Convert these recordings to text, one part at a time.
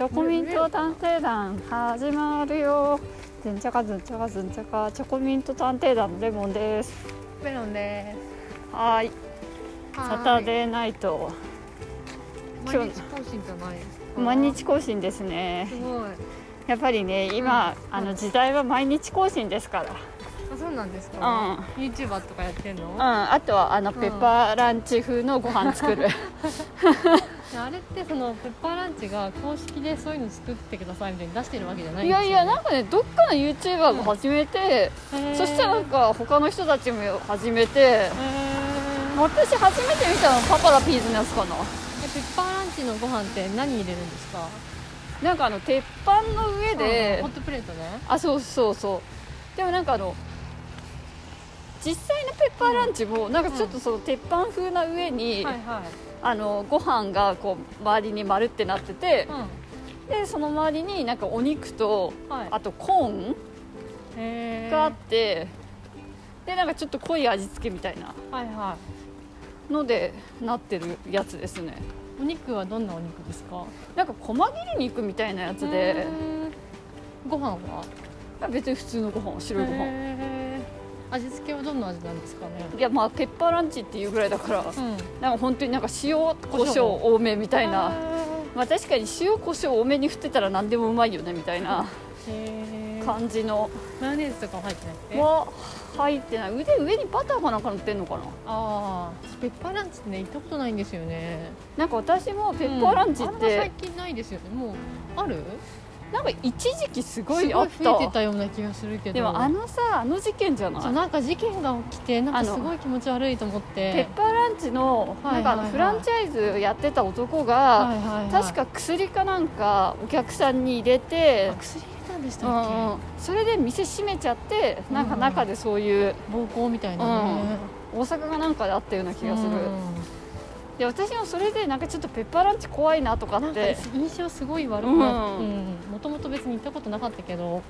チョコミント探偵団始まるよ。ずんちゃかずんちゃかずんちゃかチョコミント探偵団のレモンです。メロンではーい。すサタデーナイト。毎日更新じゃない。ですか毎日更新ですね。すごい。やっぱりね今、うん。あの時代は毎日更新ですから。あそうなんですうん。か、YouTuber とかやってんの、うん。あとはあのん。ペッパーランチ風のご飯作る あれってそのペッパーランチが公式でそういうの作ってくださいみたいに出してるわけじゃないいんですよ、ね、やいやなんかねどっかの YouTuber が始めて、へー。そしたらなんか他の人たちも始めてへー。私初めて見たのパパラピーズのやつかな。えペッパーランチのご飯って何入れるんですか？なんかあの鉄板の上でホットプレートね。あそうそうそう。でもなんかあの実際のペッパーランチもなんかちょっとその鉄板風な上に、はいはいあのご飯がこう周りに丸ってなっててうでその周りになんかお肉とんはい。あとコーンがあってでなんかちょっと濃い味付けみたいな。のでなってるやつですね。いお肉はどんなお肉ですか？なんか細切り肉みたいなやつで。ご飯は？別に普通のご飯白いご飯味付けはどんな味なんですかね？いやまあペッパーランチっていうぐらいだからうん。なんか本当になんか塩コショウ多めみたいな。へまあ確かに塩コショウ多めに振ってたら何でもうまいよねみたいなー。感じの。マヨネーズとかも入ってない？えは入ってない。腕上にバターかなんか乗ってんのかな？ああペッパーランチってね行ったことないんですよね。なんか私もペッパーランチっうんあんまて最近ないですよね。もうある？なんか一時期すごすいあっごい増えてたたような気がするけど。でもあのさあの事件じゃない？そうなんか事件が起きてなんかすごい気持ち悪いと思っペッてパーランチのなんかフランチャイズやってた男が確か薬かなんかお客さんに入れてあ薬入れたんでしうたっけ、んうん。それで店閉めちゃってなんか中でそういう暴行みたいなね、大阪がなんかであったような気がする。うんで私もそれでなんかちょっとペッパーランチ怖いなとかっなんかて印象すごい悪くなってうん。もともと別に行ったことなかったけど。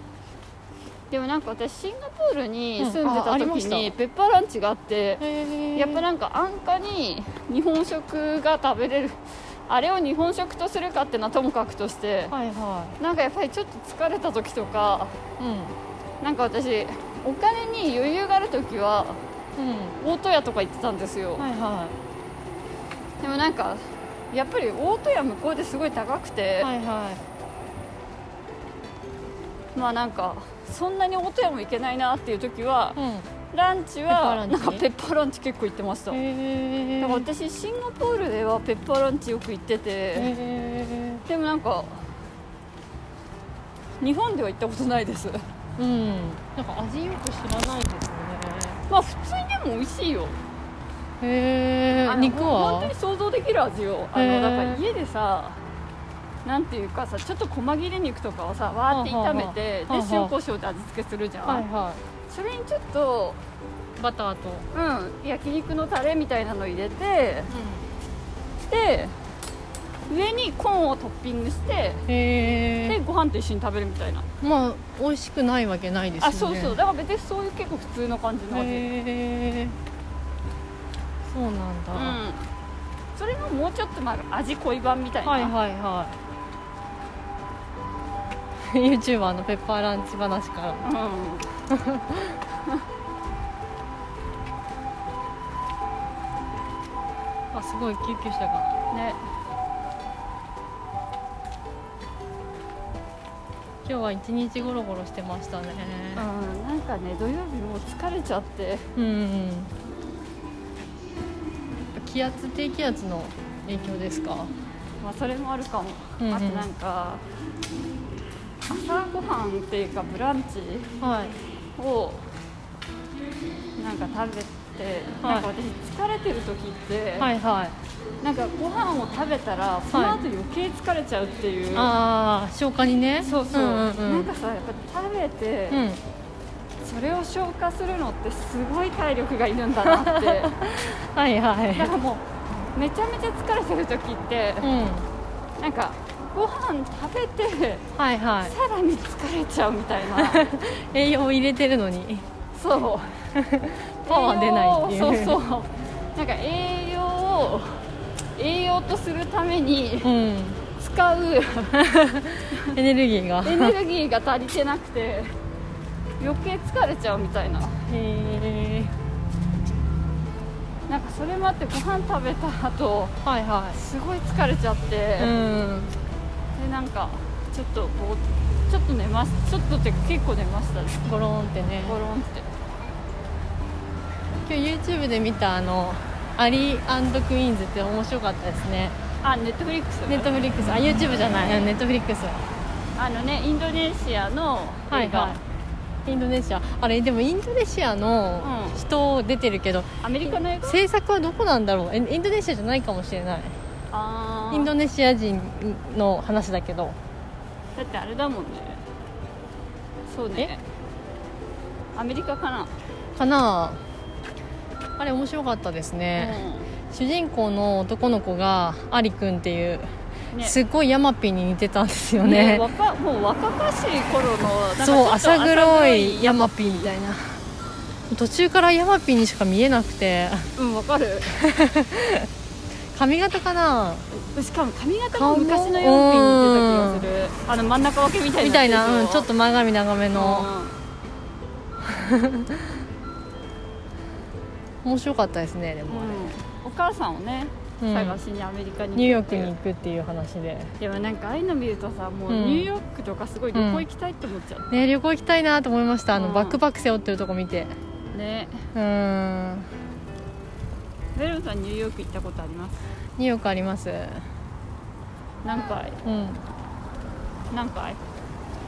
でもなんか私シンガポールに住んでた時にペッパーランチがあってへやっぱなんか安価に日本食が食べれる。あれを日本食とするかっていうのはともかくとして。はいはなんかやっぱりちょっと疲れた時とかいうん。なんか私お金に余裕がある時はうん。大戸屋とか行ってたんですよ、はいはでもなんかやっぱり大戸屋向こうですごい高くて、いはい。はまあなんかそんなに大戸屋も行けないなっていう時はいうん。ランチはなんかペッパーランチ結構行ってました。だかへら私シンガポールではペッパーランチよく行っててえでもなんか日本では行ったことないです。うん。なんか味よく知らないですね。まあ普通にでも美味しいよ肉は？本当に想像できる味をあのだから家でさなんていうかさちょっと細切れ肉とかをさわーって炒めてで塩コショウで味付けするじゃん、はいはそれにちょっといバターと。うん焼肉のタレみたいなの入れてで上にコーンをトッピングしてでご飯と一緒に食べるみたいな、まあ美味しくないわけないですよね。あそうそう。だから別にそういう結構普通の感じの味、そうなんだ、うん。それのもうちょっとまあ味濃い版みたいな、はいはいはい。YouTuber のペッパーランチ話か。らうん。あすごい救急車がね。今日は一日ゴロゴロしてましたね。うんなんかね土曜日もう疲れちゃって。うん、気圧低気圧の影響ですか？まあそれもあるかも、うんうん。あとなんか朝ごはんっていうかブランチはい。をなんか食べて、はい。なんか私疲れてる時って、はいはい。なんかご飯を食べたらその後余計疲れちゃうっていう、ああ消化にね。そうそう,、んうんうん。なんかさやっぱ食べて、うんそれを消化するのってすごい体力がいるんだなって。はいはい。だからもうめちゃめちゃ疲れてる時ってうん。なんかご飯食べてはいはい。さらに疲れちゃうみたいな。栄養を入れてるのに。そう。パワー出ないっていう。そうそう。なんか栄養を栄養とするためにうん。使う。エネルギーが。エネルギーが足りてなくて余計疲れちゃうみたいな。へえなんかそれもあってご飯食べた後はいはすごい疲れちゃって、いうん。でなんかちょっとぼーちょっと寝ます。ちょっとって結構寝ましたね。ゴロンってね。ゴロンって。今日 YouTube で見たあのアリークイーンズって面白かったですね。あネットフリックスネットフリックスあ YouTube じゃない。ネットフリックスあのねインドネシアの映画、はいはいインドネシア。あれでもインドネシアのうん。人出てるけど、アメリカの映画？制作はどこなんだろう？えインドネシアじゃないかもしれない。インドネシア人の話だけど。だってあれだもんね。そうね。アメリカかな、かな？あれ面白かったですね、主人公の男の子がアリくんっていう、うんね。すっごいヤマピーに似てたんですよね。ね若もう若かしい頃のそうと浅黒いヤヤマピーみたいな。途中からヤマピーにしか見えなくて。うんわかる。髪型かな？しかも髪型顔もも昔のヤマピーに似てた気がする。あの真ん中分けみたいな。みたいな、うん、ちょっと前髪長めの。面白かったですねでうん。もあれ、お母さんをねうん探しにアメリカにニューヨークに行くっていう話で。でもなんかああいうの見るとさもううん。ニューヨークとかすごい旅行行きたいって思っちゃう、ね旅行行きたいなと思いました。あの、うん。バックパック背負ってるとこ見て。ね。うーん。ベルンさんニューヨーク行ったことあります？ニューヨークあります。何回？うん。何回？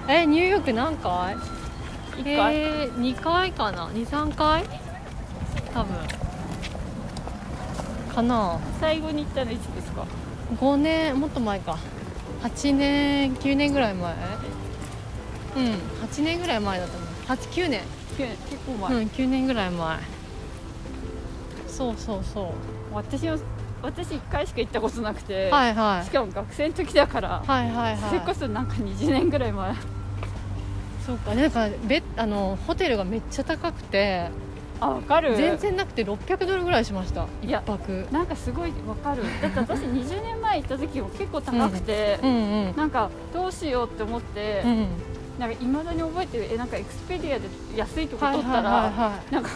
えニューヨーク何回？1回、えー、2回かな？23回？多分かな。最後に行ったのいつですか？5年もっと前か。8年9年ぐらい前？うん。8年ぐらい前だと思う。89年。結構う前、ん9年ぐらい前。そうそうそう。私は私1回しか行ったことなくて、はいはい。しかも学生の時だから、はいはいそれこはいそなんか20年ぐらい前。そうか。なんかベあのホテルがめっちゃ高くてあ分かる。全然なくて600ドルぐらいしました。いや1泊。なんかすごい分かる。だって私20年前行った時も結構高くて、うんうん。なんかどうしようって思って、うんなんかいまだに覚えてるえなんかエクスペディアで安いとこはい取ったら、はいはいはなんか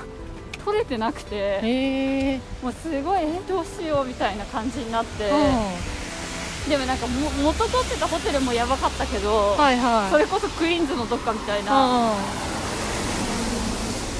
取れてなくてもうすごいえどうしようみたいな感じになって、うでもなん。かも元取ってたホテルもやばかったけど、んはいはいそれこそクイーンズのどっかみたいな、あ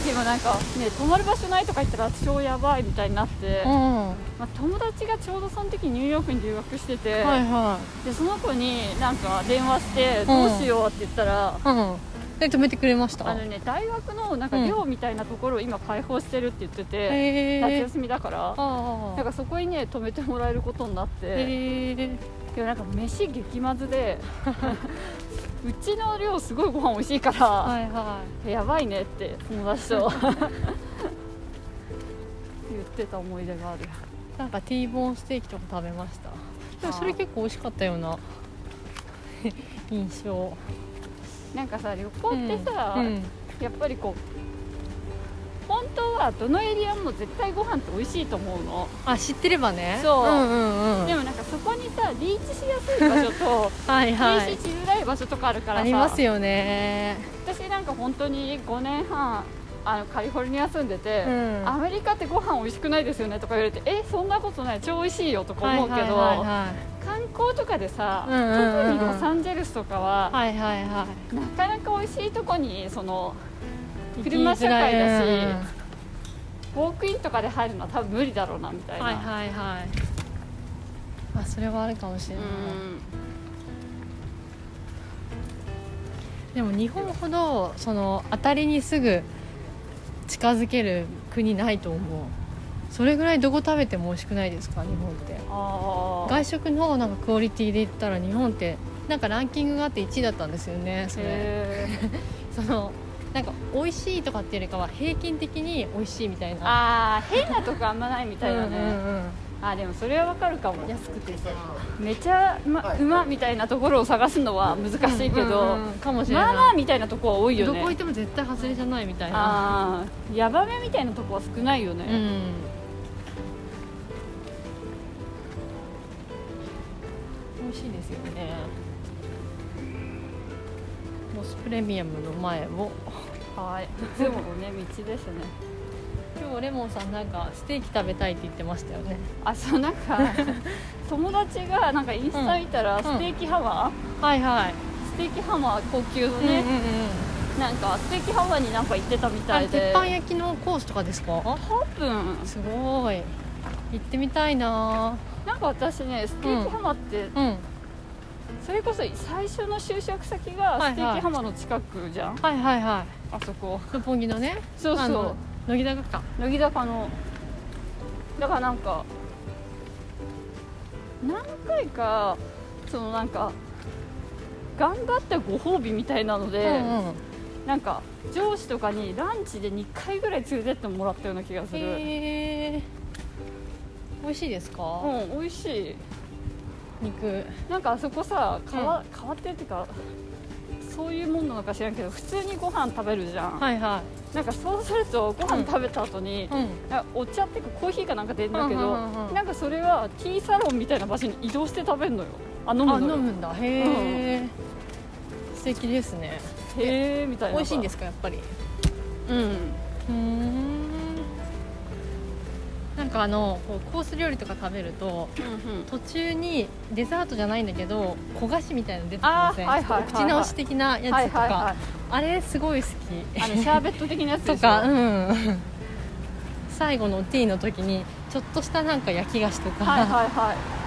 でもなんかね泊まる場所ないとか言ったら超やばいみたいになって、うん。はまあ、友達がちょうどその時ニューヨークに留学してて、いはでその子になんか電話してどうしようって言ったら、いうん。で止めてくれました？あのね大学のなんか寮みたいなところを今開放してるって言ってて、へえ夏休みだから。あなんかそこにね泊めてもらえることになって、でもなんか飯激まずで うちの寮すごいご飯美味しいから、はいはやばいねって友達と。言ってた思い出がある。いなんかティーボーンステーキとか食べました。でもそれ結構美味しかったような 印象。なんかさ旅行ってさ、うんうん。やっぱりこう本当はどのエリアも絶対ご飯って美味しいと思うの、あ知ってればね。そう。うんうんうん。でもなんかそこにさリーチしやすい場所と はいはい。リーチしづらい場所とかあるからさ。ありますよね。私なんか本当に5年半あのカリフォルニア住んでて、うん。アメリカってご飯美味しくないですよねとか言われてえそんなことない超美味しいよとか思うけど、はいはいはい。はい観光とかでさ、うんうんうんうん。特にロサンゼルスとかは、はいはいはい。なかなか美味しいとこにその車社会だしウォークインとかで入るのは多分無理だろうなみたいな、はいはいはい。まあそれはあるかもしれない、でも日本ほどその当たりにすぐ近づける国ないと思う。それぐらいどこ食べても美味しくないですか日本って。外食のなんかクオリティで言ったら日本ってなんかランキングがあって1位だったんですよねそれ。へ そのなんか美味しいとかっていうよりかは平均的に美味しいみたいーな。あー変なとこあんまないみたいなね、うんうんうん。あーでもそれはわかるかも。安くてさめちゃうま,、うまみたいなところを探すのは難しいけど、うんうんうんかもしれない、まあまあみたいなとこは多いよね。どこ行っても絶対外れじゃないみたいな。ああヤバめみたいなとこは少ないよね、うん。美味しいですよね。モスプレミアムの前をはい。いつものね道ですね。今日レモンさんなんかステーキ食べたいって言ってましたよね。あそうなんか 友達がなんかインスタ見たら、うんステーキハマー、はいはい、ステーキハマー高級のね、うんなんかステーキハマーになんか行ってたみたい鉄板焼きのコースとかですか？多分。すごい。行ってみたいななんか私ねステーキハマーって、うんそれこそ最初の就職先がステーキハマーの近くじゃん、はいはいはい。あそこ。六本木のねそうそあの乃木坂か。う乃木坂の。だからなんか何回かそのなんか頑張ったご褒美みたいなので、うんうん。なんか上司とかにランチで2回ぐらい連れてってもらったような気がする、へえ美味しいですか、うん美味しい肉。なんかあそこさ変わ,、変わってるっていうかそういうもんなのか知らんけど普通にご飯食べるじゃん、はいはなんかそうするとご飯食べた後に、いうん。お茶っていうかコーヒーかなんか出るんだけど、うんうんうんうん。なんかそれはティーサロンみたいな場所に移動して食べるのよ。あ飲むあのよ。飲むんだ。へえ、素敵ですね。へえみたいな美味しいんですすかやっぱり？うん。うんなんかあのこうコース料理とか食べるとうんうん。途中にデザートじゃないんだけど焦がしみたいなの出てきません、口直し的なやつとか、はいはいはい。あれすごい好き。あのシャーベット的なやつ とかうん。最後のティーの時にちょっとしたなんか焼き菓子とか、はいはいはい。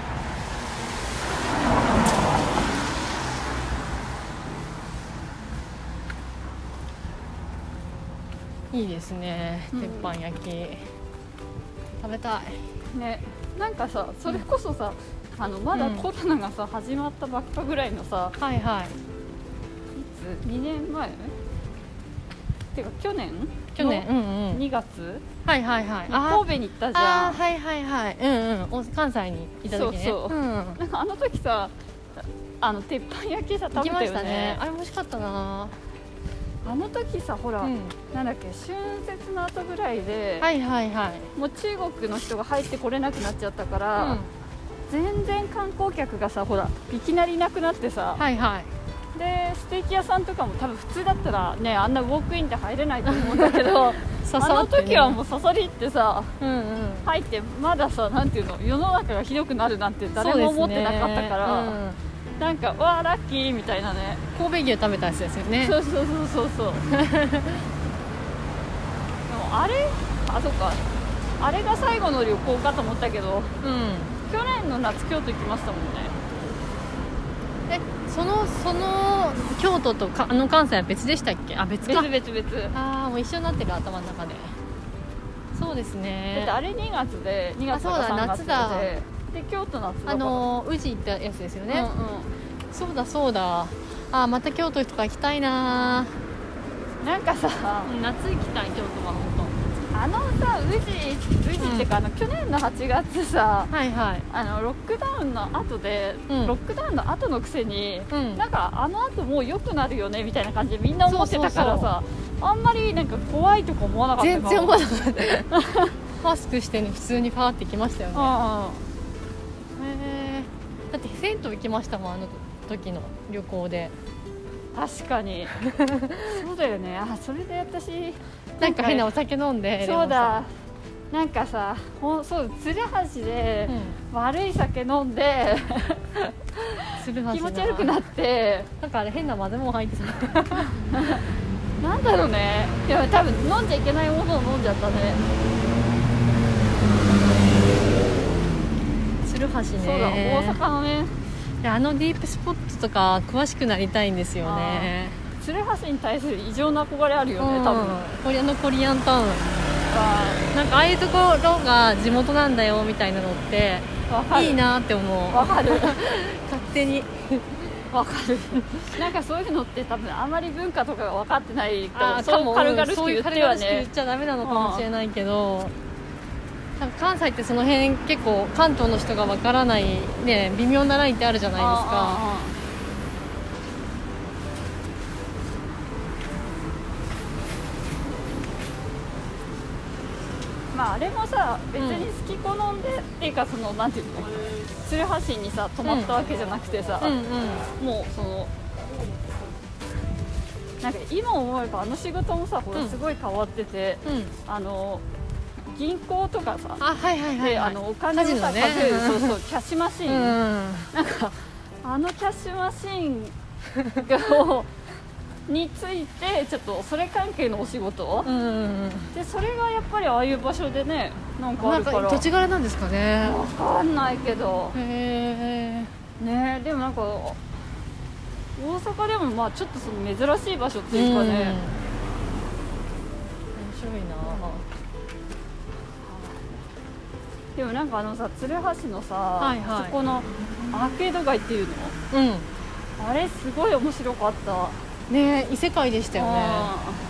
いいですねうん鉄板焼き、食べたい。ねなんかさそれこそさ、あのまだうん。コロナがさ始まったばっかぐらいのさはいはい。いつ？2年前？てか去年？去年。うんうん。2月？はいはいはい。に神戸に行ったじゃん。はいはいはい。うんうん。お関西にいた時ね。そうそう。うんなんかあの時さあの鉄板焼きさ食べたよ行きましたねね。あれ美味しかったなあの時さほら、うん。なんだっけ春節の後ぐらいで、はいはいはい。もう中国の人が入ってこれなくなっちゃったから、うん。全然観光客がさほらいきなりいなくなってさ、はいはい。でステーキ屋さんとかも多分普通だったらねあんなウォークインで入れないと思うんだけど刺あのってね。時はもう刺さりってさうんうん。入ってまださなんていうの世の中がひどくなるなんて誰も思ってなかったから、なんかわあラッキーみたいなね。うん神戸牛食べたやつですよね。そうそうそうそうそう。でもあれ？あそっか。あれが最後の旅行かと思ったけどうん。去年の夏京都行きましたもんね。えそのその京都とかあの関西は別でしたっけ？あ別別か。々別々ああもう一緒になってる頭の中で。そうですだねってあれ2月で2月とかあそうだ3月夏だでで京都夏だから。あの宇治行ったやつですよね、うんうん。そうだそうだ。あーまた京都とか行きたいななんかさうん夏行きたい京都は本あのさ宇治宇治っていうか、あの去年の8月さ当はいはい。あのロックダウンの後で、うん。ロックダウンの後のくせに、うん。なんかあの後もう良くなるよねみたいな感じでみんな思ってたからさあんまりなんか怖いとか思わなかった全然思わなかった。マスクしてね普通にパーって来ましたよね。うんうんだって銭湯行きましたもんあの時の旅行で。確かに。そうだよね。あそれで私なんか変なお酒飲んでそうだ。なんかさほんそう鶴橋で悪い酒飲んで気持ち悪くなって。なんかあれ変な混ぜ物入ってた。なんだろうね。いや多分飲んじゃいけないものを飲んじゃったね鶴橋ね。そうだ大阪のね。あのディープスポットとか詳しくなりたいんですよね。鶴橋に対する異常な憧れあるよね多分うん。コリアのコリアンタウン。あなんかああいうところが地元なんだよみたいなのっていいなって思う。わかる。勝手に。わかる。なんかそういうのって多分あまり文化とかが分かってないとそう軽々しくそういう軽々しく言っねちゃダメなのかもしれないけどなんか関西ってその辺結構関東の人がわからないね微妙なラインってあるじゃないですか。まああれもさ別に好き好んで、っていうかそのなんていうの鶴橋にさ泊まったわけじゃなくてさ、うんうん。もうそのなんか今思えばあの仕事もさほらうん。すごい変わってて、うん。あの銀行とかさあはいはいはい、はい、であのお金をさね。数えるそうそうキャッシュマシーン、うん。なんかあのキャッシュマシーン についてちょっとそれ関係のお仕事、うんうんうん。でそれがやっぱりああいう場所でねなんかあるから。か土地柄なんですかね。わかんないけど。へえねでもなんか大阪でもまあちょっとその珍しい場所っていうかね、面白いなでもなんかあのさ鶴橋のさ、はいはい。そこのアーケード街っていうの？うん。あれすごい面白かった。ね異世界でしたよね。うん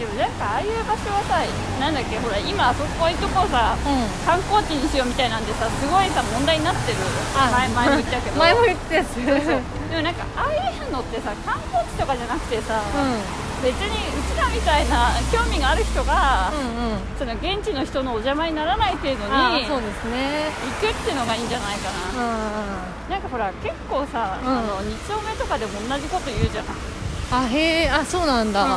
でもなんかああいう場所はさなんだっけほら今あそこいうとこさうん。観光地にしようみたいなんでさすごいさ問題になってる。あ前前も言ったけど。前も言ったやつでもなんかああいうのってさ観光地とかじゃなくてさ、別にうちらみたいな興味がある人が、うんうん。その現地の人のお邪魔にならない程度にあーそうですね。行くっていうのがいいんじゃないかうんな、なんかほら結構さ、うん。あの2丁目とかでも同じこと言うじゃん、あへえあそうなんだ、うん。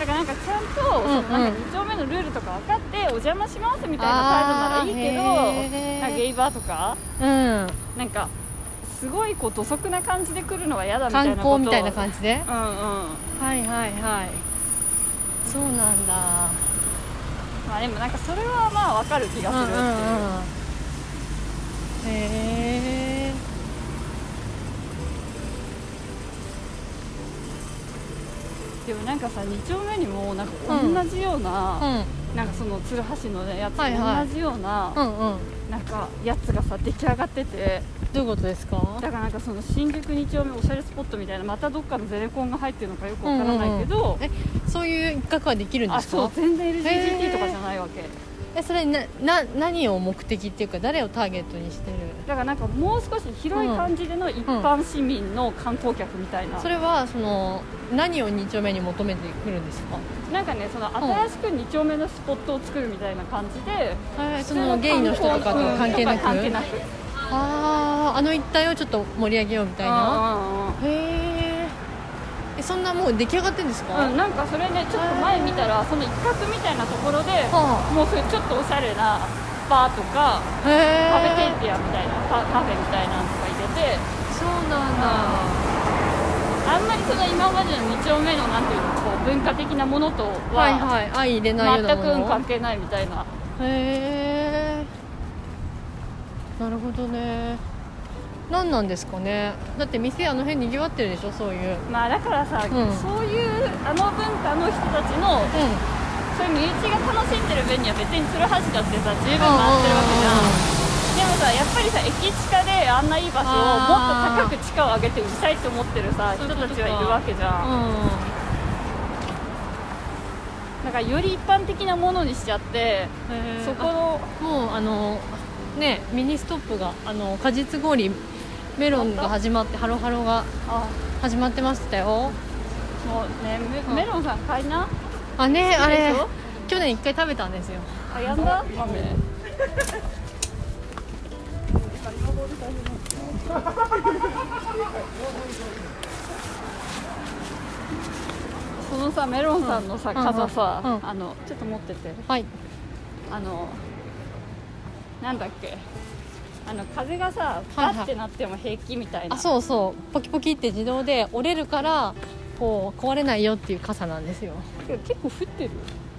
だからなんかちゃんと、うんうん。そのなんか2丁目のルールとか分かってお邪魔しますみたいな態度ならいいけどあーへー。なんかゲイバーとかうん。なんかすごいこう土足な感じで来るのが嫌だみたい観なこと光みたいな感じで？うんうん。はいはいはい。そうなんだ。まあでもなんかそれはまあ分かる気がするっていう,、へえでもなんかさ2丁目にもなんかうん同じような、うん。なんかその鶴橋のねやつとはいはい同じような、うんうんなんかやつがさ出来上がっててどういうことですか？だからなんかその新宿2丁目おしゃれスポットみたいなまたどっかのゼネコンが入ってるのかよくわからないけど、えそういう一角はできるんであすか？そう全然へ LGBT ーとかじゃないわけ。えそれなな何を目的っていうか誰をターゲットにしてる？だからなんかもう少し広い感じでの一般市民の観光客みたいな、それはその何を二丁目に求めてくるんですか？なんかねその新しく2丁目のスポットを作るみたいな感じで、はいそのゲイの人とかと関係なく？うん関係なくあああの一帯をちょっと盛り上げようみたいな？へー。えそんなもう出来上がってるんですか、うん、なんかそれねちょっと前見たらその一角みたいなところではもうそういうちょっとおしゃれなバーとかカフェテえリアみたいなカカフェみたいなのとか入れて。そうなんだ。あんまりその今までの2丁目のなんていうのこう文化的なものとはいははい。相入れないような全く関係ないみたいな。へえなるほどね。何なんですかね。だって店あの辺にぎわってるでしょそういう。まあだからさ、ん。そういうあの文化の人たちのうん。そういう身内が楽しんでる分には別に鶴橋だってさ十分回ってるわけじゃん。でもさやっぱりさ駅地下であんないい場所をもっと高く地価を上げて売りたいと思ってるさ人たちはいるわけじゃん。うだからより一般的なものにしちゃってそこのあもうあのねミニストップがあの果実氷メロンが始まってハロハロがあ。始まってましたよ。もうねうん。メメロンさん買いな。あねあれ去年一回食べたんですよ。あやんだ豆。そのさメロンさんのさ、うん傘さ、うんうん。あのちょっと持ってて。はい。あのなんだっけ？あの風がさはいはい。ガッてなっても平気みたいな、あそうそう。ポキポキって自動で折れるからこう壊れないよっていう傘なんですよ。けど結構降ってる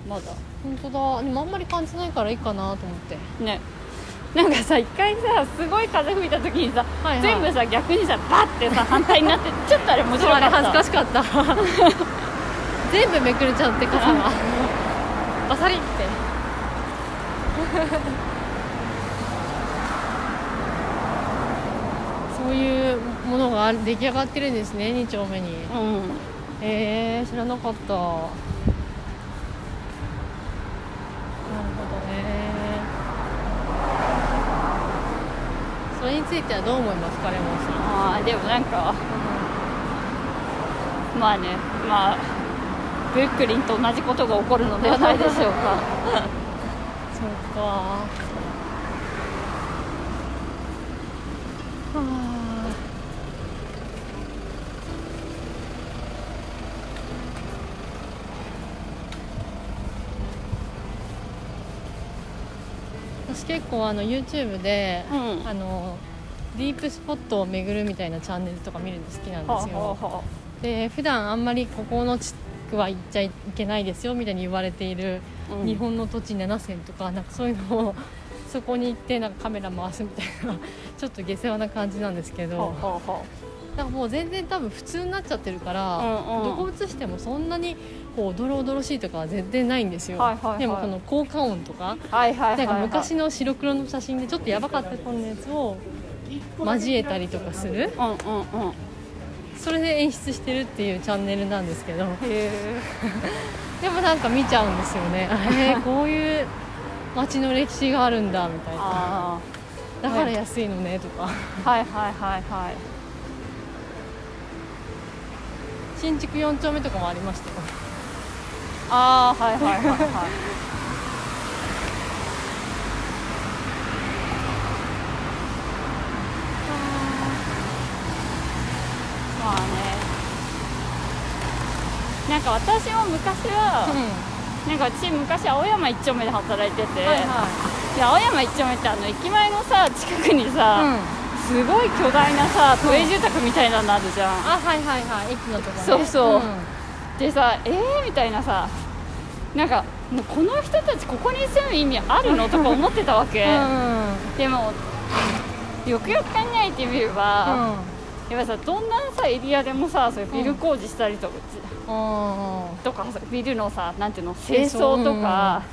まだ。本当だ。でもあんまり感じないからいいかなと思って。ね。なんかさ一回さすごい風吹いた時にさ、はいはい。全部さ逆にさバッてさ反対になって ちょっとあれ面白かった。恥ずかしかった。全部めくれちゃって傘が。バサリってそういうものが出来上がってるんですね2丁目に。うん。へえ知らなかった。なるほどね。それについてはどう思いますかレモンさん？ああでもなんかまあねまあブルックリンと同じことが起こるのではないでしょうか。そうか私結構あの YouTube で、うん。あのディープスポットを巡るみたいなチャンネルとか見るの好きなんですよ、はあはあはで普段あんまりここの地区は行っちゃいけないですよみたいに言われているあうん。日本の土地7選とかなんかそういうのをそこに行ってなんかカメラ回すみたいなちょっと下世話な感じなんですけど。はあはあはなんかもう全然多分普通になっちゃってるから、うんうん。どこ映してもそんなにこうドロおどろしいとかは全然ないんですよ、はいはいはい。でもこの効果音とかあはいはいはい。なんかはい昔の白黒の写真でちょっとやばかったこのやつを交えたりとかする。うんうんうん。それで演出してるっていうチャンネルなんですけど。でもなんか見ちゃうんですよね。えー こういう街の歴史があるんだみたいな。あだから安いのねとか。あはいはいはいはい新築4丁目とかもありましたよ。ああはいはいはいはい。まあね。なんか私も昔は、なんかうち昔青山一丁目で働いてて、はいはい。で青山一丁目ってあの駅前のさ近くにさ、うんすごい巨大なさ都営住宅みたいなのあるじゃん、あはいはいはい。駅のとこね。そうそう。んん。でさえーみたいなさなんかもうこの人たちここに住む意味あるのとか思ってたわけ、うんでもよくよく考えてみれば、やっぱさどんなさエリアでもさそういうビル工事したりとか,、うんとかさビルのさなんていうの清掃。とか、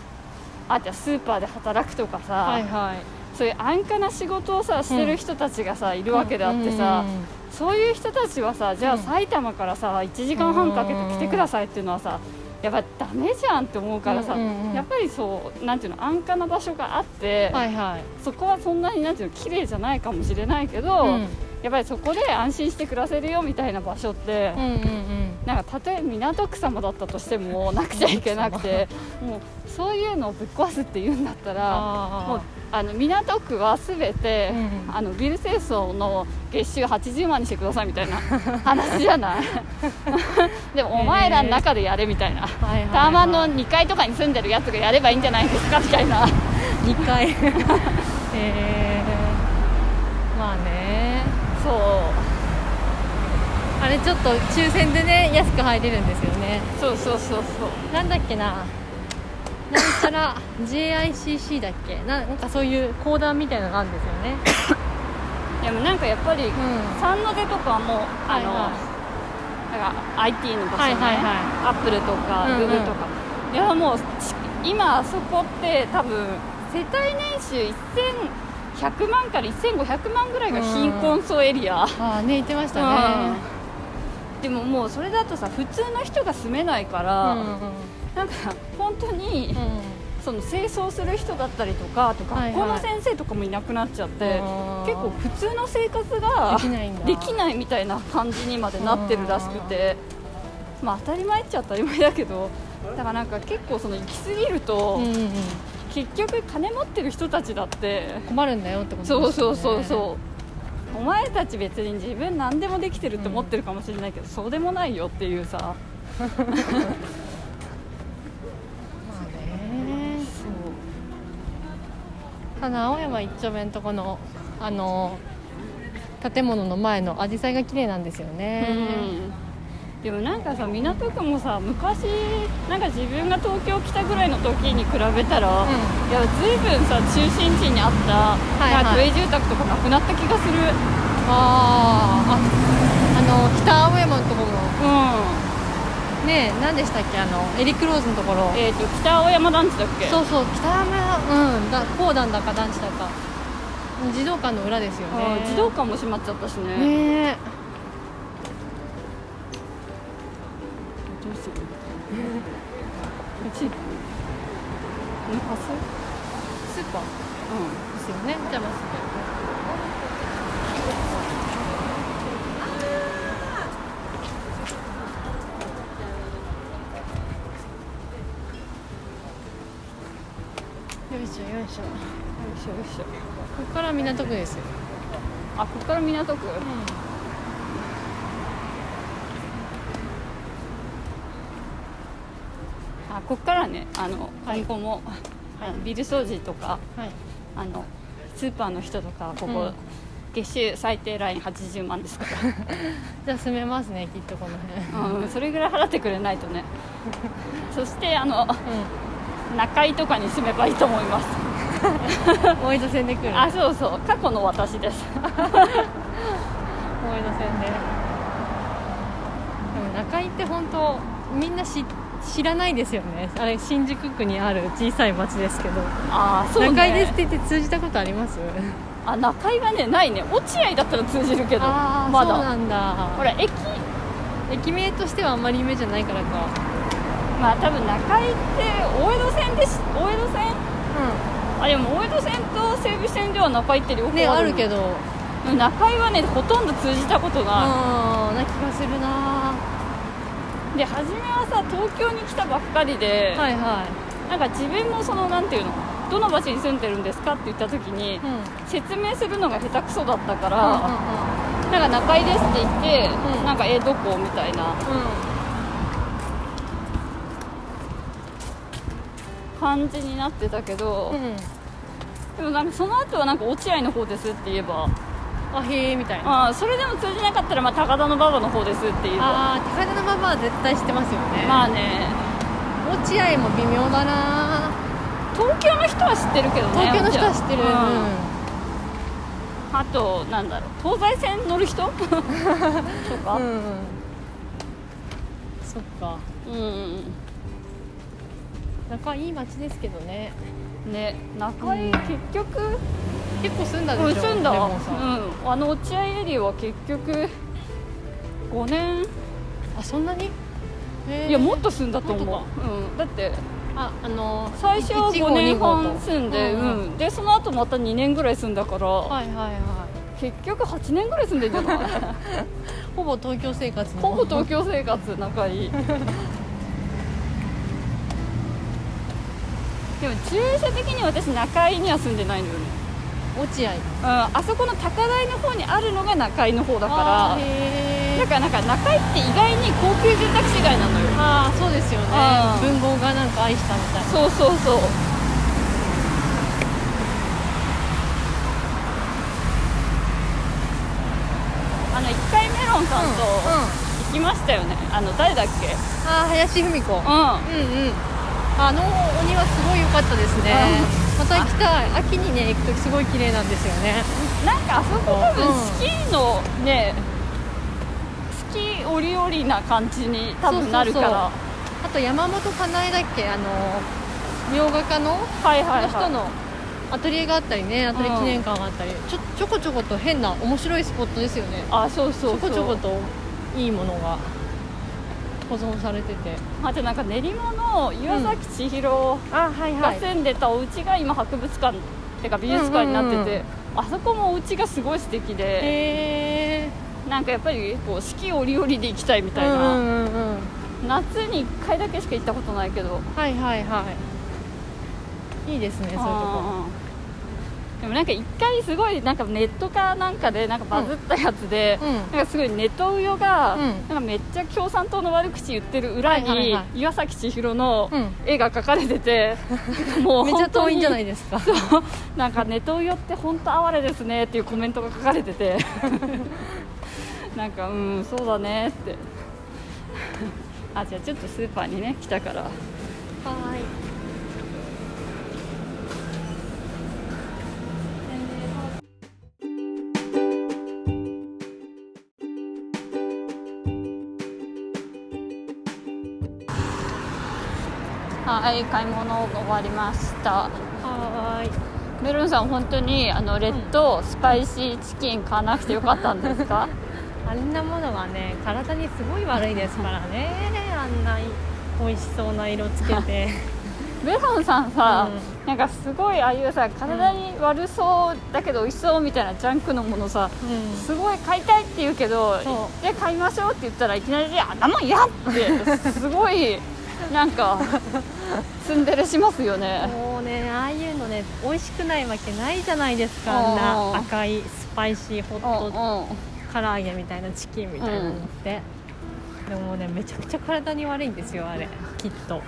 あとはスーパーで働くとかさ、はいはいそういう安価な仕事をさしてる人たちがさ、いるわけであってさ、そういう人たちはさじゃあうん。埼玉からさ1時間半かけて来てくださいっていうのはさやっぱダメじゃんって思うからさ、やっぱりそうなんていうの安価な場所があって、はいはい。そこはそんなになんていうの綺麗じゃないかもしれないけど、うん。やっぱりそこで安心して暮らせるよみたいな場所って、なんかたとえ港区様だったとしてもなくちゃいけなくてもうそういうのをぶっ壊すっていうんだったらもうああの港区はすべて、うん。あのビル清掃の月収80万にしてくださいみたいな話じゃない。でもお前らの中でやれみたいな。ー。はいはいはいタワマンの2階とかに住んでるやつがやればいいんじゃないですかみたいな。2階。えー、まあね。そう。あれちょっと抽選でね安く入れるんですよね。そうそうそうそう。なんだっけななんちゃら JICC だっけ？ななんかそういう講談みたいなのがあるんですよね。でもなんかやっぱり、ん。サンノゼとかもあの、はいはなんか IT の場所ね、はいはいアップルとかうんうん。グーグルとか、いやもうち今あそこって多分世帯年収1100万から1500万ぐらいが貧困層エリア、ああね言ってましたね。でももうそれだとさ普通の人が住めないかうら、んうんなんか本当に、うん。その清掃する人だったりとかあとはいはい。学校の先生とかもいなくなっちゃって、結構普通の生活ができないみたいな感じにまでなってるらしくてまあ当たり前っちゃ当たり前だけどだからなんか結構その行き過ぎると、うんうんうん。結局金持ってる人たちだって困るんだよってことそうそうですよねそうそう。お前たち別に自分何でもできてるって思ってるかもしれないけど、そうでもないよっていうさ まあねただ青山一丁目のとこのあの建物の前の紫陽花が綺麗なんですよね、うん。でもなんかさ港区もさ昔なんか自分が東京来たぐらいの時に比べたら、ん。いや随分さ中心地にあった、いはい。なんか都営住宅とかなくなった気がする。あー。ああの北青山のところうんね何でしたっけあのエリックローズのところ。えっ、と北青山団地だっけ？そうそう北山うんだ高段だか団地だか。児童館の裏ですよね。児童館も閉まっちゃったしね。ねえ。どうする？うちス？ーパー。うですよね。じゃあまあよいしょよいしょよいしょ。ここから港区ですよ、あここから港区？あここからねあのはい。今後も、あのビル掃除とかはい。あのスーパーの人とかここ、うん。月収最低ライン80万ですか。じゃあ住めますねきっとこの辺。ら、うん、それぐらい払ってくれないとね。そしてあのう中井とかに住めばいいと思いますん大江戸線で来るあそうそう。過去の私です。大江戸線ででも中井って本当みんな知知らないですよね。あれ新宿区にある小さい町ですけど、ああそうね。中井ですって言って通じたことあります？あ中井はねないね。落合だったら通じるけどああまだ。そうなんだ。ほら駅。駅名としてはあんまり有名じゃないからか。まあ多分中井って大江戸線でし大江戸線。うあでも大江戸線と西武線では中井って両方んねあるけど。ど中井はねほとんど通じたことなああな気がするな。いで初めはさ東京に来たばっかりで、はいはい。なんか自分もそのなんていうのどの場所に住んでるんですかって言った時に、うん。うん説明するのが下手くそだったから、うんうんなんか中井ですって言って、うん。なんかえどこ？みたいな感じになってたけど、でもなんかその後はなんか落合の方ですって言えば。あへえみたいな。あそれでも通じなかったらまあ高田馬場の方ですって言えばああ高田馬場は絶対知ってますよね。まあね。落合も微妙だな。東京の人は知ってるけどね東京の人は知ってる、うん。うん。あとなんだろう東西線乗る人？とか？うんうん。そっか。うん、仲いい町ですけどね。ね中井うん。結局、結構住んだうん、でしょ住んだ。うん。あの落合エリアは結局5年。あそんなに？いやもっと住んだと思う。うん、だってああの最初は1号5年2号半と住んで、ううん。ん。でその後また2年ぐらい住んだから、はいはいはい。結局8年ぐらい住んでんじゃない？ほぼ東京生活の。ほぼ東京生活仲いいでも駐車的に私中井には住んでないのよね、落合。うん、あそこの高台の方にあるのが中井の方だあからだからなんか中井って意外に高級住宅地街なのよ。あーそうですよね。文豪がなんか愛したみたいなそうそうそう。あの一回メロンさんとうんうん。行きましたよね、あの誰だっけ？あー林芙美子。ううんうんあのお庭すごい良かったですね。また行きたい。秋にね行くとすごい綺麗なんですよね。んなんかあそこ多分うん。スキーのねスキー折々な感じに多分なるから。あと山本かなえだっけ？あの洋画家の？はいはいはい。人のアトリエがあったりねアトリエ記念館があったり、ちょちょこちょこと変な面白いスポットですよね。あそうそうそう。ちょこちょこといいものが保存されてて。あとなんか練馬の岩崎千尋が住んでたお家が今博物館っていうか美術館になってて、あそこもお家がすごい素敵でなんかやっぱりこう四季折々で行きたいみみたいな、うんうんうん。夏に1回だけしか行ったことないけど。はいはいはい。いいですねそういうとこ。うんでもなんか1回すごいなんかネットかなんかでなんかバズったやつで、うん。なんかすごいネトウヨが、うん。なんかめっちゃ共産党の悪口言ってる裏に、はいはいはい。岩崎千尋のうん。絵が描かれてて、もうめっちゃ遠いんじゃないいですか。そう。なんかネトウヨって本当哀れですねっていうコメントが書かれてて。なんかうんそうだねって。あじゃあちょっとスーパーにね来たから。はいはい買い物終わりました。はーい。メロンさん本当にあのレッドスパイシーチキン買わなくてよかったんですか？あんなものはね体にすごい悪いですからね。あんな美味しそうな色つけて。メロンさんさ、なんかすごいああいうさ体に悪そうだけど美味しそうみたいなジャンクのものさうん。すごい買いたいって言うけどそで買いましょうって言ったらいきなり「あんなもん嫌!」ってすごいなんか ツンデレしますよね。もうねああいうのね美味しくないわけないじゃないですか。うんあん。な赤いスパイシーホットうんうん唐揚げみたいなチキンみたいなのって、でもねめちゃくちゃ体に悪いんですよあれきっと。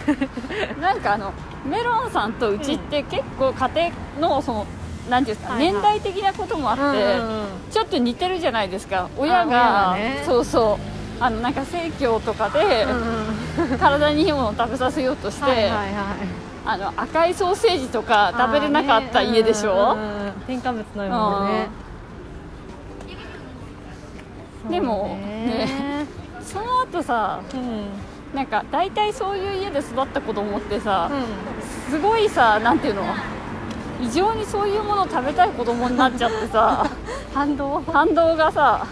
なんかあのメロンさんとうちって結構家庭のそのなんていうんですか、はいはい。年代的なこともあって、うんちょっと似てるじゃないですか。親が親がね。そうそうあのなんか生協とかで、うん体にいいものを食べさせようとして、あの赤いソーセージとか食べれなかった家でしょ、ねうんうんうん。添加物のようでね。でもね。その後さうん。なんか大体そういう家で育った子供ってさ、うすごいさなんていうの？異常にそういうものを食べたい子供になっちゃってさん 反動？反動がさ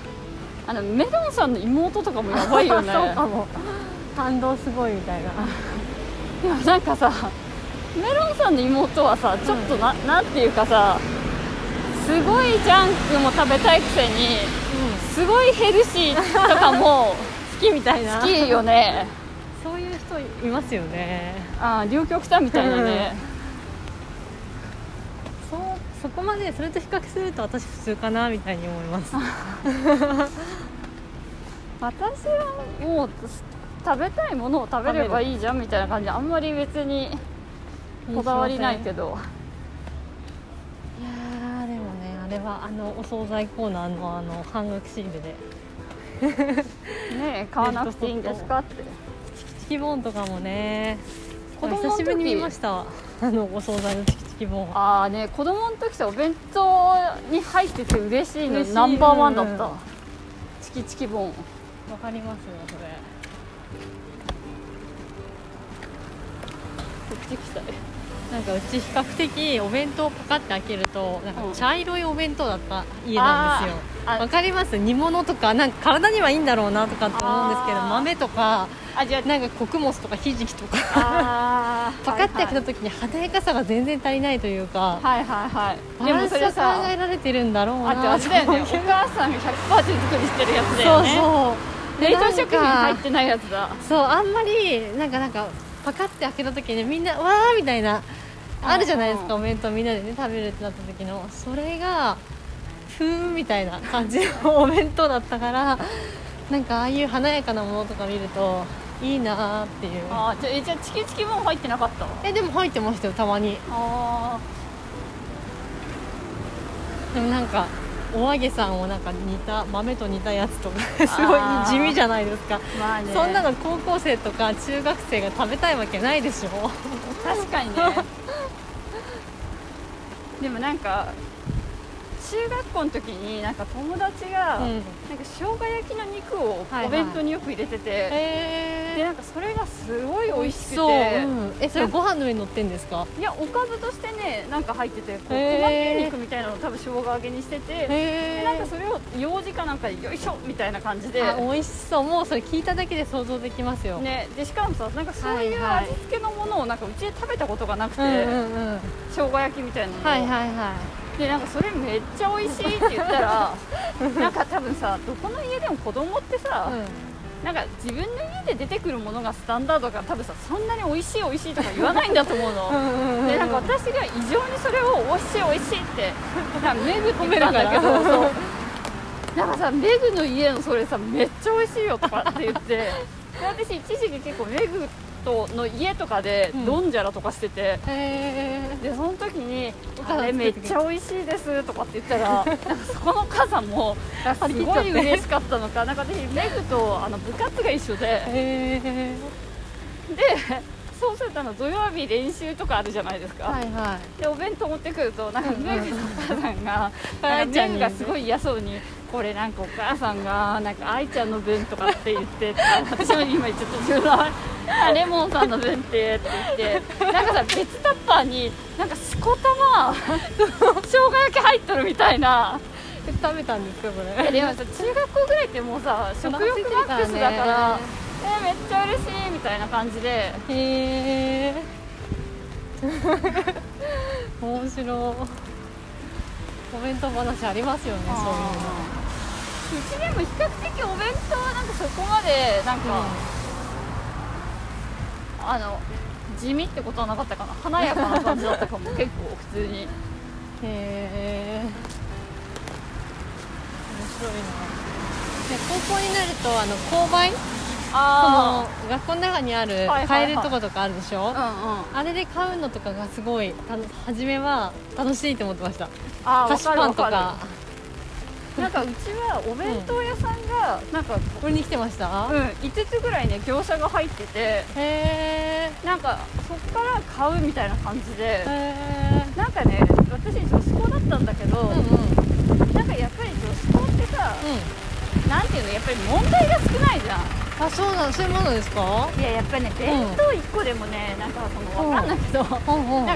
あのメロンさんの妹とかもやばいよね。そうかも。反動すごいみたいな。でもなんかさメロンさんの妹はさちょっとな,、なんていうかさすごいジャンクも食べたいくせにすごいヘルシーとかも 好きみたいな。好きよね。そういう人いますよね。ああ両極端みたいなね、そ うそこまでそれと比較すると私普通かなみたいに思います。私はもう食べたいものを食べればいいじゃんみたいな感じであんまり別にこだわりないけど。いやーでもねあれはあのお惣菜コーナーのあの半額シールで。ねえ買わなくていいんですかって。チキチキボーンとかもね子供の時久しぶりに見ました。あのお惣菜のチキチキボーンああね子供の時さお弁当に入ってて嬉しいの嬉しい。ナンバーワンだった、うん。チキチキボン。わかりますよそれ。こっち来たいなんかうち比較的お弁当をパカって開けるとなんかうん。茶色いお弁当だった家なんですよ。わかります？煮物とかなんか体にはいいんだろうなとかって思うんですけど豆とかなんか穀物とかひじきとかああ パカって開けた時に華やかさが全然足りないというかはいはいはい。バでもそれ考さえられてるんだろうあとなあれだよね。お母さんが100%手作りしてるやつだよね。そうそう。冷凍食品入ってないやつだ。そうあんまりなんかなんかパカって開けた時にみんなわーみたいなあるじゃないですかお弁当みんなでね食べるってなった時の。それがふーんみたいな感じの お弁当だったからなんかああいう華やかなものとか見るといいなーっていう。あーじゃあえじゃあチキチキも入ってなかった？えでも入ってましたよたまに。あでもなんかお揚げさんをなんか煮た豆と煮たやつとかすごい地味じゃないですか。あまあね。そんなの高校生とか中学生が食べたいわけないでしょ。確かにね でもなんか中学校の時になんか友達が、うん。なんか生姜焼きの肉をはいはい。お弁当によく入れてて、へでなんかそれがすごい美味しくて。そう、うん、えそれご飯の上に乗ってんですか？いやおかずとしてねなんか入っててこうへー。粉牛肉みたいなのを多分生姜揚げにしててでへなんかそれを用事かなんかでよいしょみたいな感じで。あ美味しそう。もうそれ聞いただけで想像できますよ、ね、でしかもさなんかそういうはいはい。味付けのものをなんかうちで食べたことがなくて、うんうんうん。生姜焼きみたいなのを、はいはいはでなんかそれめっちゃ美味しいって言ったら なんか多分さどこの家でも子供ってさ、い、なんか自分の家で出てくるものがスタンダードだから多分さそんなに美味しい美味しいとか言わないんだと思うの、うん、でなんか私が異常にそれを美味しい美味しいってなんかメグって言ったんだけどそう なんかさメグの家のそれさめっちゃ美味しいよとかって言ってで私一時期結構メグとの家とかでうん。ドンジャラとかしてて、へえでその時に「お母さんあれめっちゃ美味しいです」とかって言ったら そこのお母さんもすごい嬉しかったのか。なんか私メグとあの部活が一緒で。でそうするとあの土曜日練習とかあるじゃないですか、はいはい。でお弁当持ってくるとなんかメグのお母さんが愛ちゃんがすごい嫌そうに「これなんかお母さんがなんか愛ちゃんの分とかって言ってあ 私も今ちゃった自分のあレモンさんの分って」って言ってなんかさ別タッパーになんかしこたま生姜焼き入っとるみたいな。え食べたんですかこれ。えでもさ中学校ぐらいってもうさ食欲マックスだからえめっちゃ嬉しいみたいな感じで。へえ面白い。お弁当話ありますよねそういうの。うちでも比較的お弁当はなんかそこまでなんか、あの地味ってことはなかったかな。華やかな感じだったかも。結構普通に。へえ面白いな。で高校になるとあの購買？そあの学校の中にあるはいはいはい。買えるとことかあるでしょ、あうんうん。あれで買うのとかがすごい初めは楽しいと思ってました。あ菓子パンとかなんかうちはお弁当屋さんがなんか、売りに来てました、うん、5つぐらいね業者が入っててへえなんかそっから買うみたいな感じでへえなんかね私女子校だったんだけど、うんうん。うんなんかやっぱり女子校ってさ、なんていうのやっぱり問題が少ないじゃんあそうなのそういうものですか？いややっぱりね弁当1個でもねなんかそのわかんないけど、な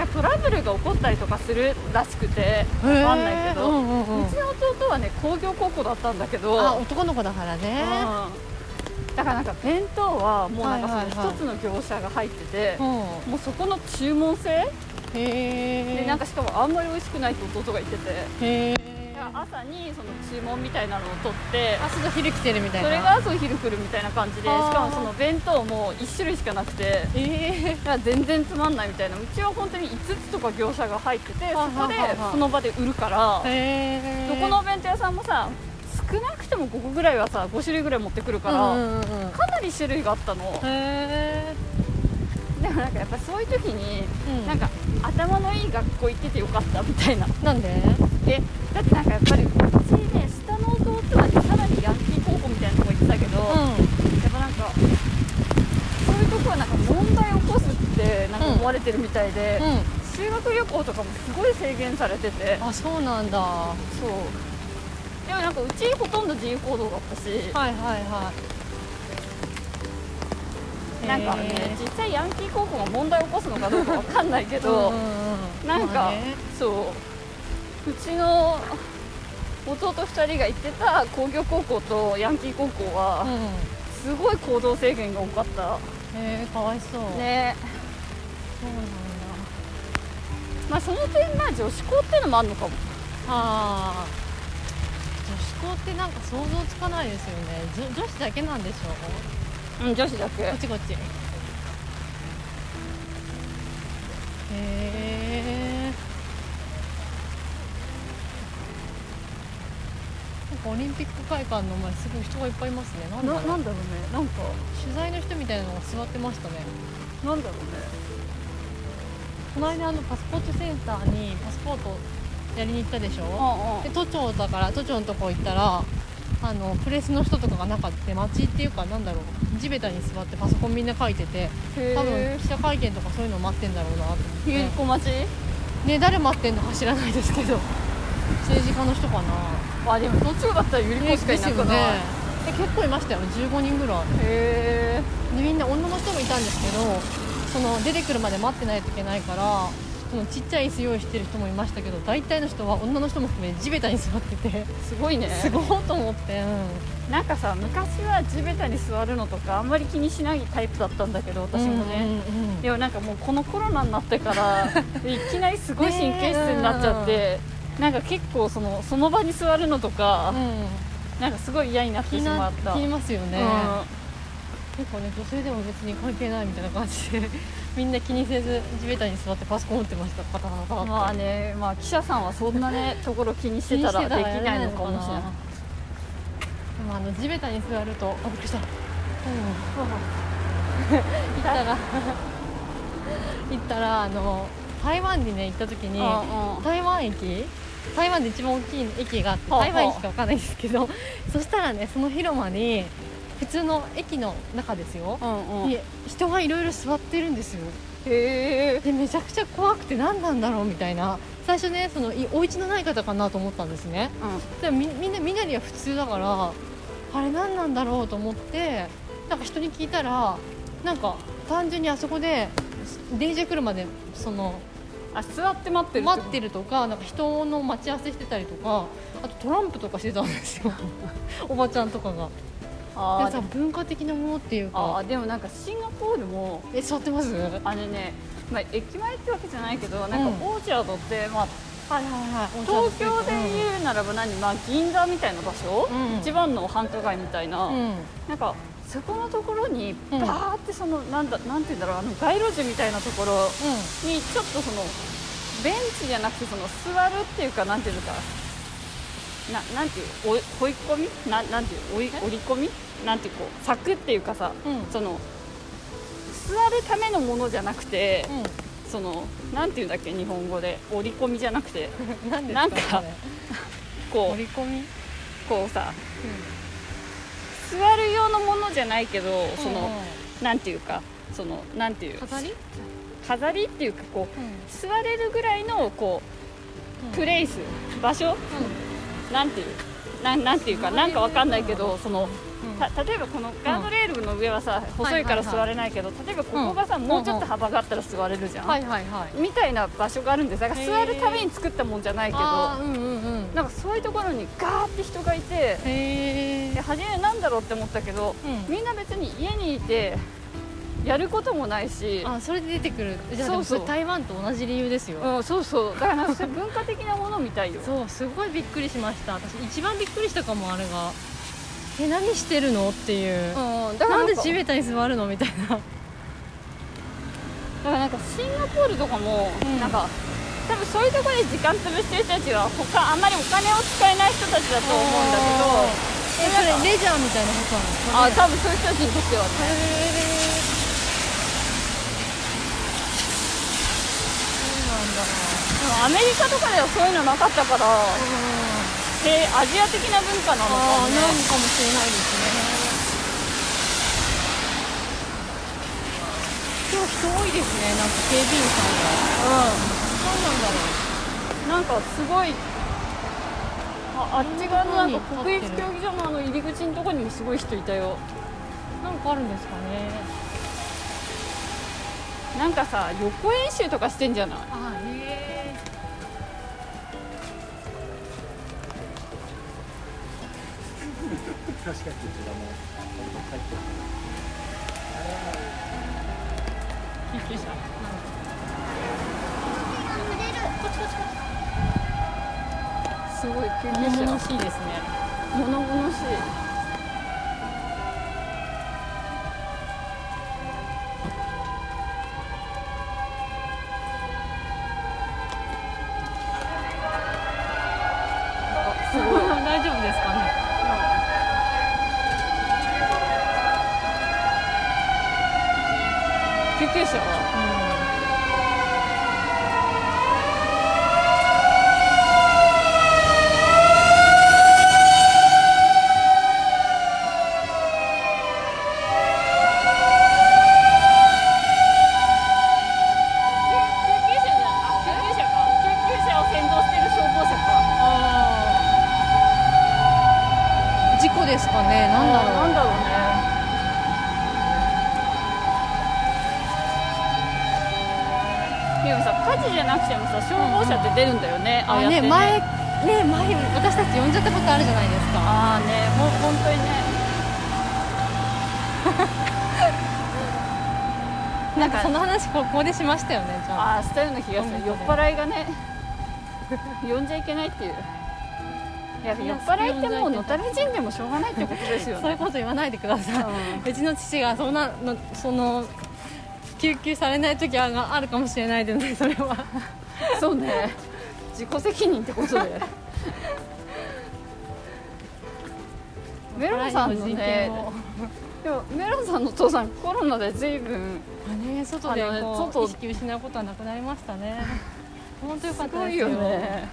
んかトラブルが起こったりとかするらしくてへわーかんないけど、うちの弟はね工業高校だったんだけどあ男の子だからね。うん。だからなんか弁当はもうなんかその一つの業者が入ってて、うん。もうそこの注文制？へえでなんかしかもあんまり美味しくないって弟が言ってて。へえだから朝にその注文みたいなのを取ってあそう昼来てるみたいな。それが朝昼来るみたいな感じでしかもその弁当も1種類しかなくてえだから全然つまんないみたいな。うちは本当に5つとか業者が入っててそはこでその場で売るからどこのお弁当屋さんもさ少なくても5個ぐらいはさ5種類ぐらい持ってくるから、うんうんうんうん。かなり種類があったの。へでもなんかやっぱそういう時に、うん。なんか頭のいい学校行っててよかったみたいな。えなんで？えだってなんかやっぱりうちね下の弟はねかなりヤンキー高校みたいなとこ行ってたけど、やっぱなんかそういうとこはなんか問題を起こすってなんか思われてるみたいで、うん。うん。修学旅行とかもすごい制限されてて。あそうなんだ。はそう。でもなんかうちほとんど自由行動だったし、いはいはい。なんかねへ実際ヤンキー高校が問題を起こすのかどうかわかんないけえど、うんうんうん。なんか、まあね。そううちの弟2人が行ってた工業高校とヤンキー高校は、うんすごい行動制限が多かった。へえかわいそう。ね。そうなんだ。まあその点まあ女子校ってのもあるのかも。ああ。女子校ってなんか想像つかないですよね。女女子だけなんでしょうん女子だけ。こっちこっち。へえかオリンピック会館の前すごい人がいっぱいいますね。なんだろう。ね。なんか。取材の人みたいなのが座ってましたね。なんだろうねこの間あのパスポートセンターにパスポートやりに行ったでしょ。うんうん。で都庁だから都庁のとこ行ったらあのプレスの人とかが中で待ちっていうかなんだろう。地べたに座ってパソコンみんな書いててへ多分え記者会見とかそういうの待ってんだろうなと思って。ゆりこ町ね誰待ってんのか知らないですけど。政治家の人かなあでも都庁だったらゆりこしかいなくない、ね。え結構いましたよ15人ぐらい。へえでみんな女の人もいたんですけどその出てくるまで待ってないといけないからそのちっちゃい椅子用意してる人もいましたけど大体の人は女の人も含め地べたに座ってて。すごいね。すごいと思って、うん、なんかさ昔は地べたに座るのとかあんまり気にしないタイプだったんだけど私もね、うんうんうんでもなんかもうこのコロナになってから いきなりすごい神経質になっちゃって、なんか結構そのその場に座るのとか、うん。なんかすごい嫌になってしまった。気にますよね、う結構ね女性でも別に関係ないみたいな感じで みんな気にせず地べたに座ってパソコン打ってましたパタパタまあね、まあ、記者さんはそんなねところ気にしてたらできないのかもしれない。でもあの地べたに座るとあびっくりした、うん、行ったら行ったらあの台湾にね行った時にうんうん。台湾駅台湾で一番大きい駅があって台湾駅かわかんないんですけど そしたらねその広間に普通の駅の中ですよ、うんうん。に人がいろいろ座ってるんですよ。へえ。でめちゃくちゃ怖くて何なんだろうみたいな。最初ねそのいお家のない方かなと思ったんですね。でもみみんなみんなには普通だからあれ何なんだろうと思ってなんか人に聞いたらなんか単純にあそこで電車来るまでそのあ座って待ってる待ってるるとかなんか人の待ち合わせしてたりとかあとトランプとかしてたんですよ。おばちゃんとかが。あさ文化的なものっていうあかーでもなんかシンガポールもえ座ってます？はいあのね、まあ、駅前ってわけじゃないけどなんかうんオーチャードって、まあ、はいはい東京で言うならば何、まあ、銀座みたいな場所、うん一番の繁華街みたいな、うん、うん。なんかそこのところにうん。バーってその、なんだなんて言うんだろうあの街路樹みたいなところうにちょっとそのベンチじゃなくてその座るっていうかなんていうのかななんていうお追い込み？ななんていう追いえ？折り込み？なんていうこう柵っていうかさ、うん。その座るためのものじゃなくて、ん。そのなんていうんだっけ日本語で。折り込みじゃなくて。なんかこ折り込み？うこうさ座る用のものじゃないけどその、なんていうかそのなんていう飾り？飾りっていうかこううん。座れるぐらいのこうプレイス場所？なんていうなんなんていうかなんかわかんないけどそのた例えばこのガードレールの上はさ細いから座れないけど例えばここがさうん。もうちょっと幅があったら座れるじゃん、はいはいはい。みたいな場所があるんですだから座るために作ったもんじゃないけどうんうんうん。なんかそういうところにガーって人がいてで初めなんだろうって思ったけど、うん。みんな別に家にいてやることもないしあそれで出てくる。じゃあそうそう。台湾と同じ理由ですよ。うん、そうそう。だから文化的なものみたいよ。そうすごいびっくりしました。私一番びっくりしたかもあれがえ何してるの？っていう。うん、だからなんでか地べたに座るの？みたいな。だからなんかシンガポールとかも、うん。なんか多分そういうところで時間潰してる人たちは他あんまりお金を使えない人たちだと思うんだけえそれレジャーみたいなことなの？どあ多分そういう人たちにとってはね。でもアメリカとかではそういうのなかったからへアジア的な文化なのかああなん。ねかもしれないですね今日人多いですね。なんか警備員さんが。何なんだろう。なんかすごいああっち側のなんか国立競技場のあの入り口のところにもすごい人いたよ。なんかあるんですかね。なんかさ予行演習とかしてんじゃない？あへえ確かにこちらも入って救急車すごい救急物々車しいですね。物々しいすごい大丈夫ですかね救急車は救急車じゃあ救急車か救急車を先導してる消防車かあ事故ですかねなんだろうなんだろうねでもさ火事じゃなくてもさ消防車って出るんだよね、あああやってね前ね前私たち呼んじゃったことあるじゃないですかああねもう本当にねなんかその話ここでしましたよねじゃあ。ああしたような気がする。酔っ払いがね呼んじゃいけないっていう。いや酔っ払いってもうのたれ死んでもしょうがないってことですよそういうねこと言わないでください、ううちの父がそんなのその救急されない時はがあるかもしれないでねそれは。そうね。自己責任ってことで。メロンさんの人ねでもメロンさんのお父さんコロナで随分まあね外でこう外意識失うことはなくなりましたね。本当よかったですよよね。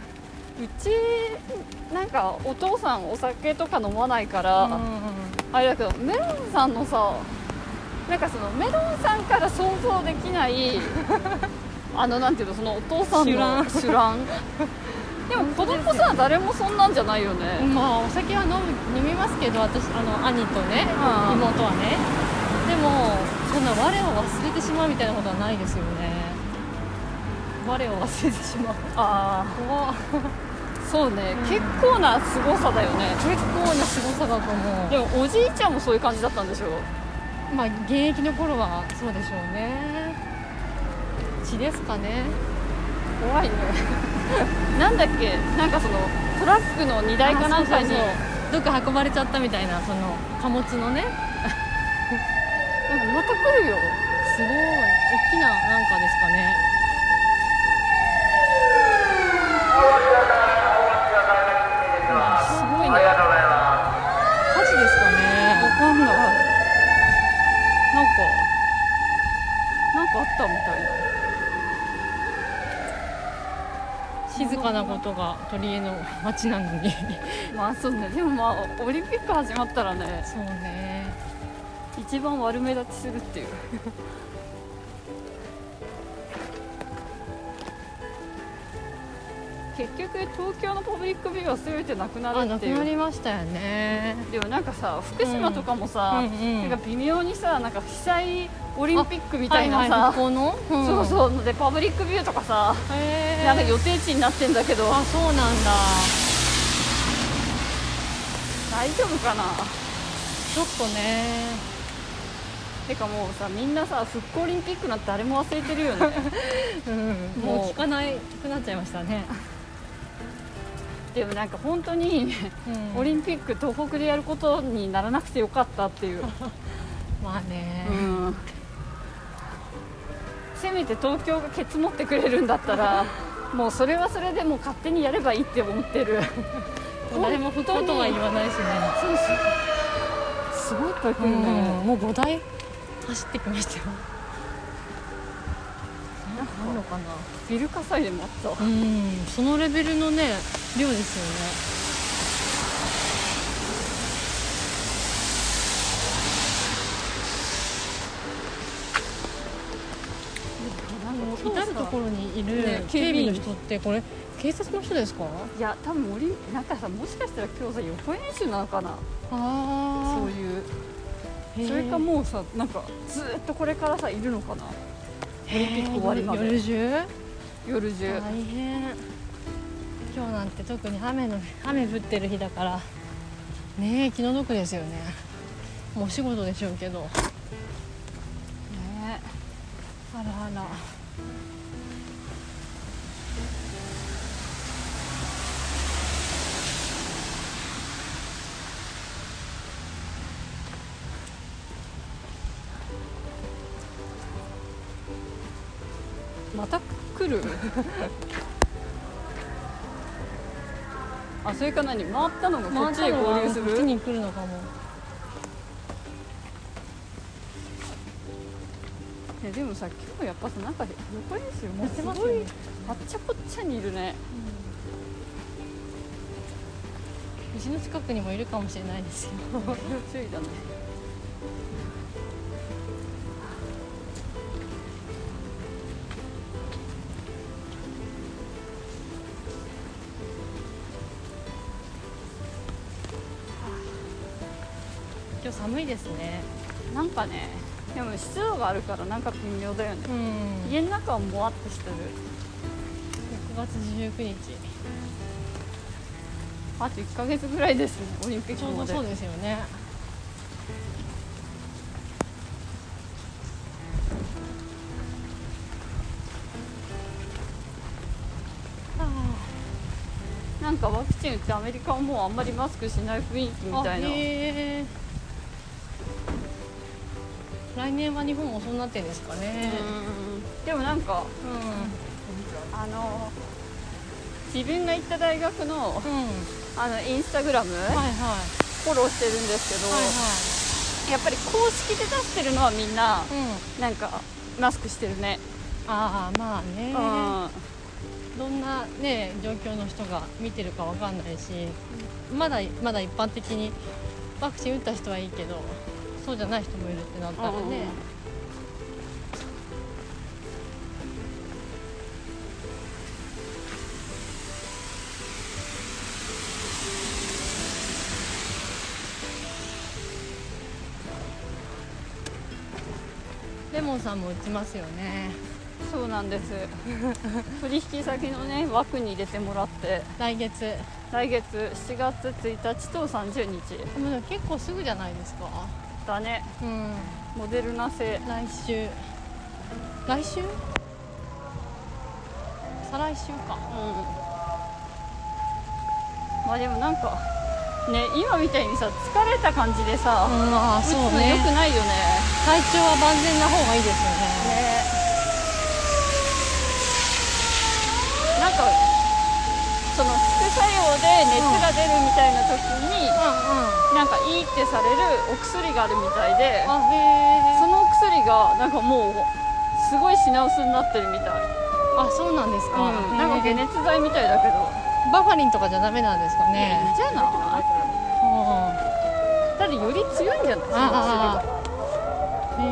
うちなんかお父さんお酒とか飲まないから、うんうんあれだけどメロンさんのさなんかそのメロンさんから想像できない あのなんていうのそのお父さんの酒乱でも子供さ誰もそんなんじゃないよね、まあお酒は飲む飲みますけど私あの兄とねうん。妹はね。でもそんな我を忘れてしまうみたいなことはないですよね。我を忘れてしまう。あ怖っ。あそうね、結構な凄さだよね。結構なすごさだと思う。でもおじいちゃんもそういう感じだったんでしょ？まあ現役の頃はそうでしょうね。血ですかね怖いね。なんだっけ？なんかそのトラックの荷台かなんかにどっか運ばれちゃったみたいなその貨物のね。なんかまた来るよ。すごい。大きななんかですかね。すごいね。火事ですかわねかんない。なんかなんかあったみたいな静かなことが取り柄の街なのに。まあそうね。でもまあオリンピック始まったらね。そうね。一番悪目立ちするっていう。結局東京のパブリックビューは全てなくなるっていう。りましたよね。でもなんかさ福島とかもさ、うんうんうん。なんか微妙にさなんか被災オリンピックみたいなさ、はいはい、復興の、うん。そうそう。のでパブリックビューとかさ、なんか予定地になってんだけど。あそうなんだ。大丈夫かな？ちょっとね。てかもうさみんなさ復興オリンピックなんて誰も忘れてるよね。うん。もう聞かないくなっちゃいましたね、でもなんか本当にうん。オリンピック東北でやることにならなくてよかったっていう、まあね、うんせめて東京がケツ持ってくれるんだったら もうそれはそれでもう勝手にやればいいって思ってる。誰も復興とは言わないしね、そうそう。すごいいっぱい来るね、うんもう5台走ってきましたよ。あんのかな。ビル火災でもあった。うんそのレベルのね量ですよね至る所にいるね警備。の人ってこれ警察の人ですか？いや多分オリンなんかさもしかしたら今日さ予行演習なのかな？あそういう。うそれかもうさなんかずーっとこれからさいるのかな？オリンピック終わりまで。夜中？夜中。大変。今日なんて特に雨の雨降ってる日だから。ねえ気の毒ですよね。もうお仕事でしょうけど。ねあらあらあそれか何？回ったのがこっちへ合流すこっちるに来るのかも。えでもさ今日やっぱさなんか予行演習もうすごいあっちゃこっちゃにいるね。うちの近くにもいるかもしれないですよ 注意だね湿度があるからなんか微妙だよね。うん。家の中はもわっとしてる？6月19日。あと1ヶ月ぐらいですねオリンピックまで。ちょうどそうですよね。なんかワクチン打ってアメリカはもうあんまりマスクしない雰囲気みたいな来年は日本もそうなってんですかね。うん。でもなんかうあの自分が行った大学のんうん。あのインスタグラム、はいはい。フォローしてるんですけど、はいやっぱり公式で出してるのはみんなはいうん。なんかマスクしてるね、ああまあね。うん。どんなね状況の人が見てるかわかんないしまだまだ一般的にワクチン打った人はいいけどそうじゃない人もいるってなったらね、レモンさんも打ちますよね。そうなんです。取引先のね枠に入れてもらって。来月。来月7月1日と30日。でも結構すぐじゃないですかだね。うん。モデルナ製。来週。来週？再来週か。うん。まあでもなんかね今みたいにさ疲れた感じでさ、うんあそうのよくねないよね。体調は万全な方がいいですよね。ねなんかその副作用で熱が出るみたいな時に、うんうん。なんかいいってされるお薬があるみたいでそのお薬がなんかもうすごい品薄になってるみたい、あそうなんですか、うん、なんか解熱剤みたいだけど。バファリンとかじゃダメなんですかね。んじゃなただより強いんじゃない？そのああへ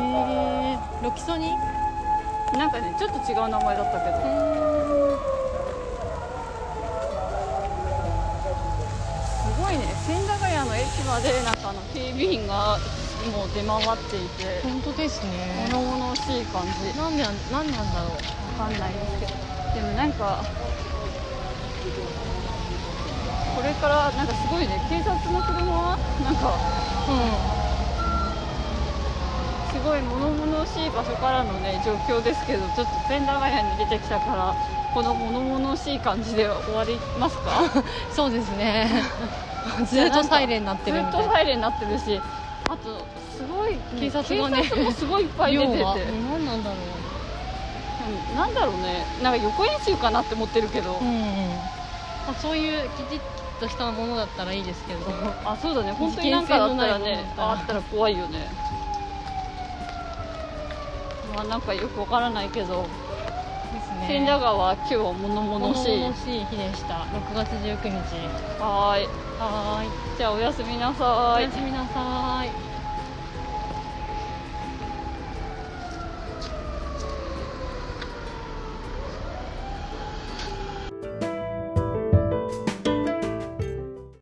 えロキソニン？なんかねちょっと違う名前だったけど駅までなんかあの警備員がもう出回っていて本当ですね。物々しい感じ。なんでなんなんだろう。わかんないですけど。でもなんかこれからなんかすごいね警察の車？はなんかすごい物々しい場所からのね状況ですけどちょっと千駄ヶ谷に出てきたからこの物々しい感じで終わりますか？う んそうですね ずっとサイレンになってるみずったとサイレンになってるしあとすごい、警察がねもすごいいっぱい出てて。何なんだろうんなんだろうね。なんか横演習かなって思ってるけど、ううんうん。まあそういうきちっとしたものだったらいいですけど。あそうだね。本当になんかだったらねあったら怖いよね。まあなんかよくわからないけど。千駄川は今日は物々しい。物々しい日でした。6月19日。はーいはい。じゃあおやすみなさい。おやすみなさい。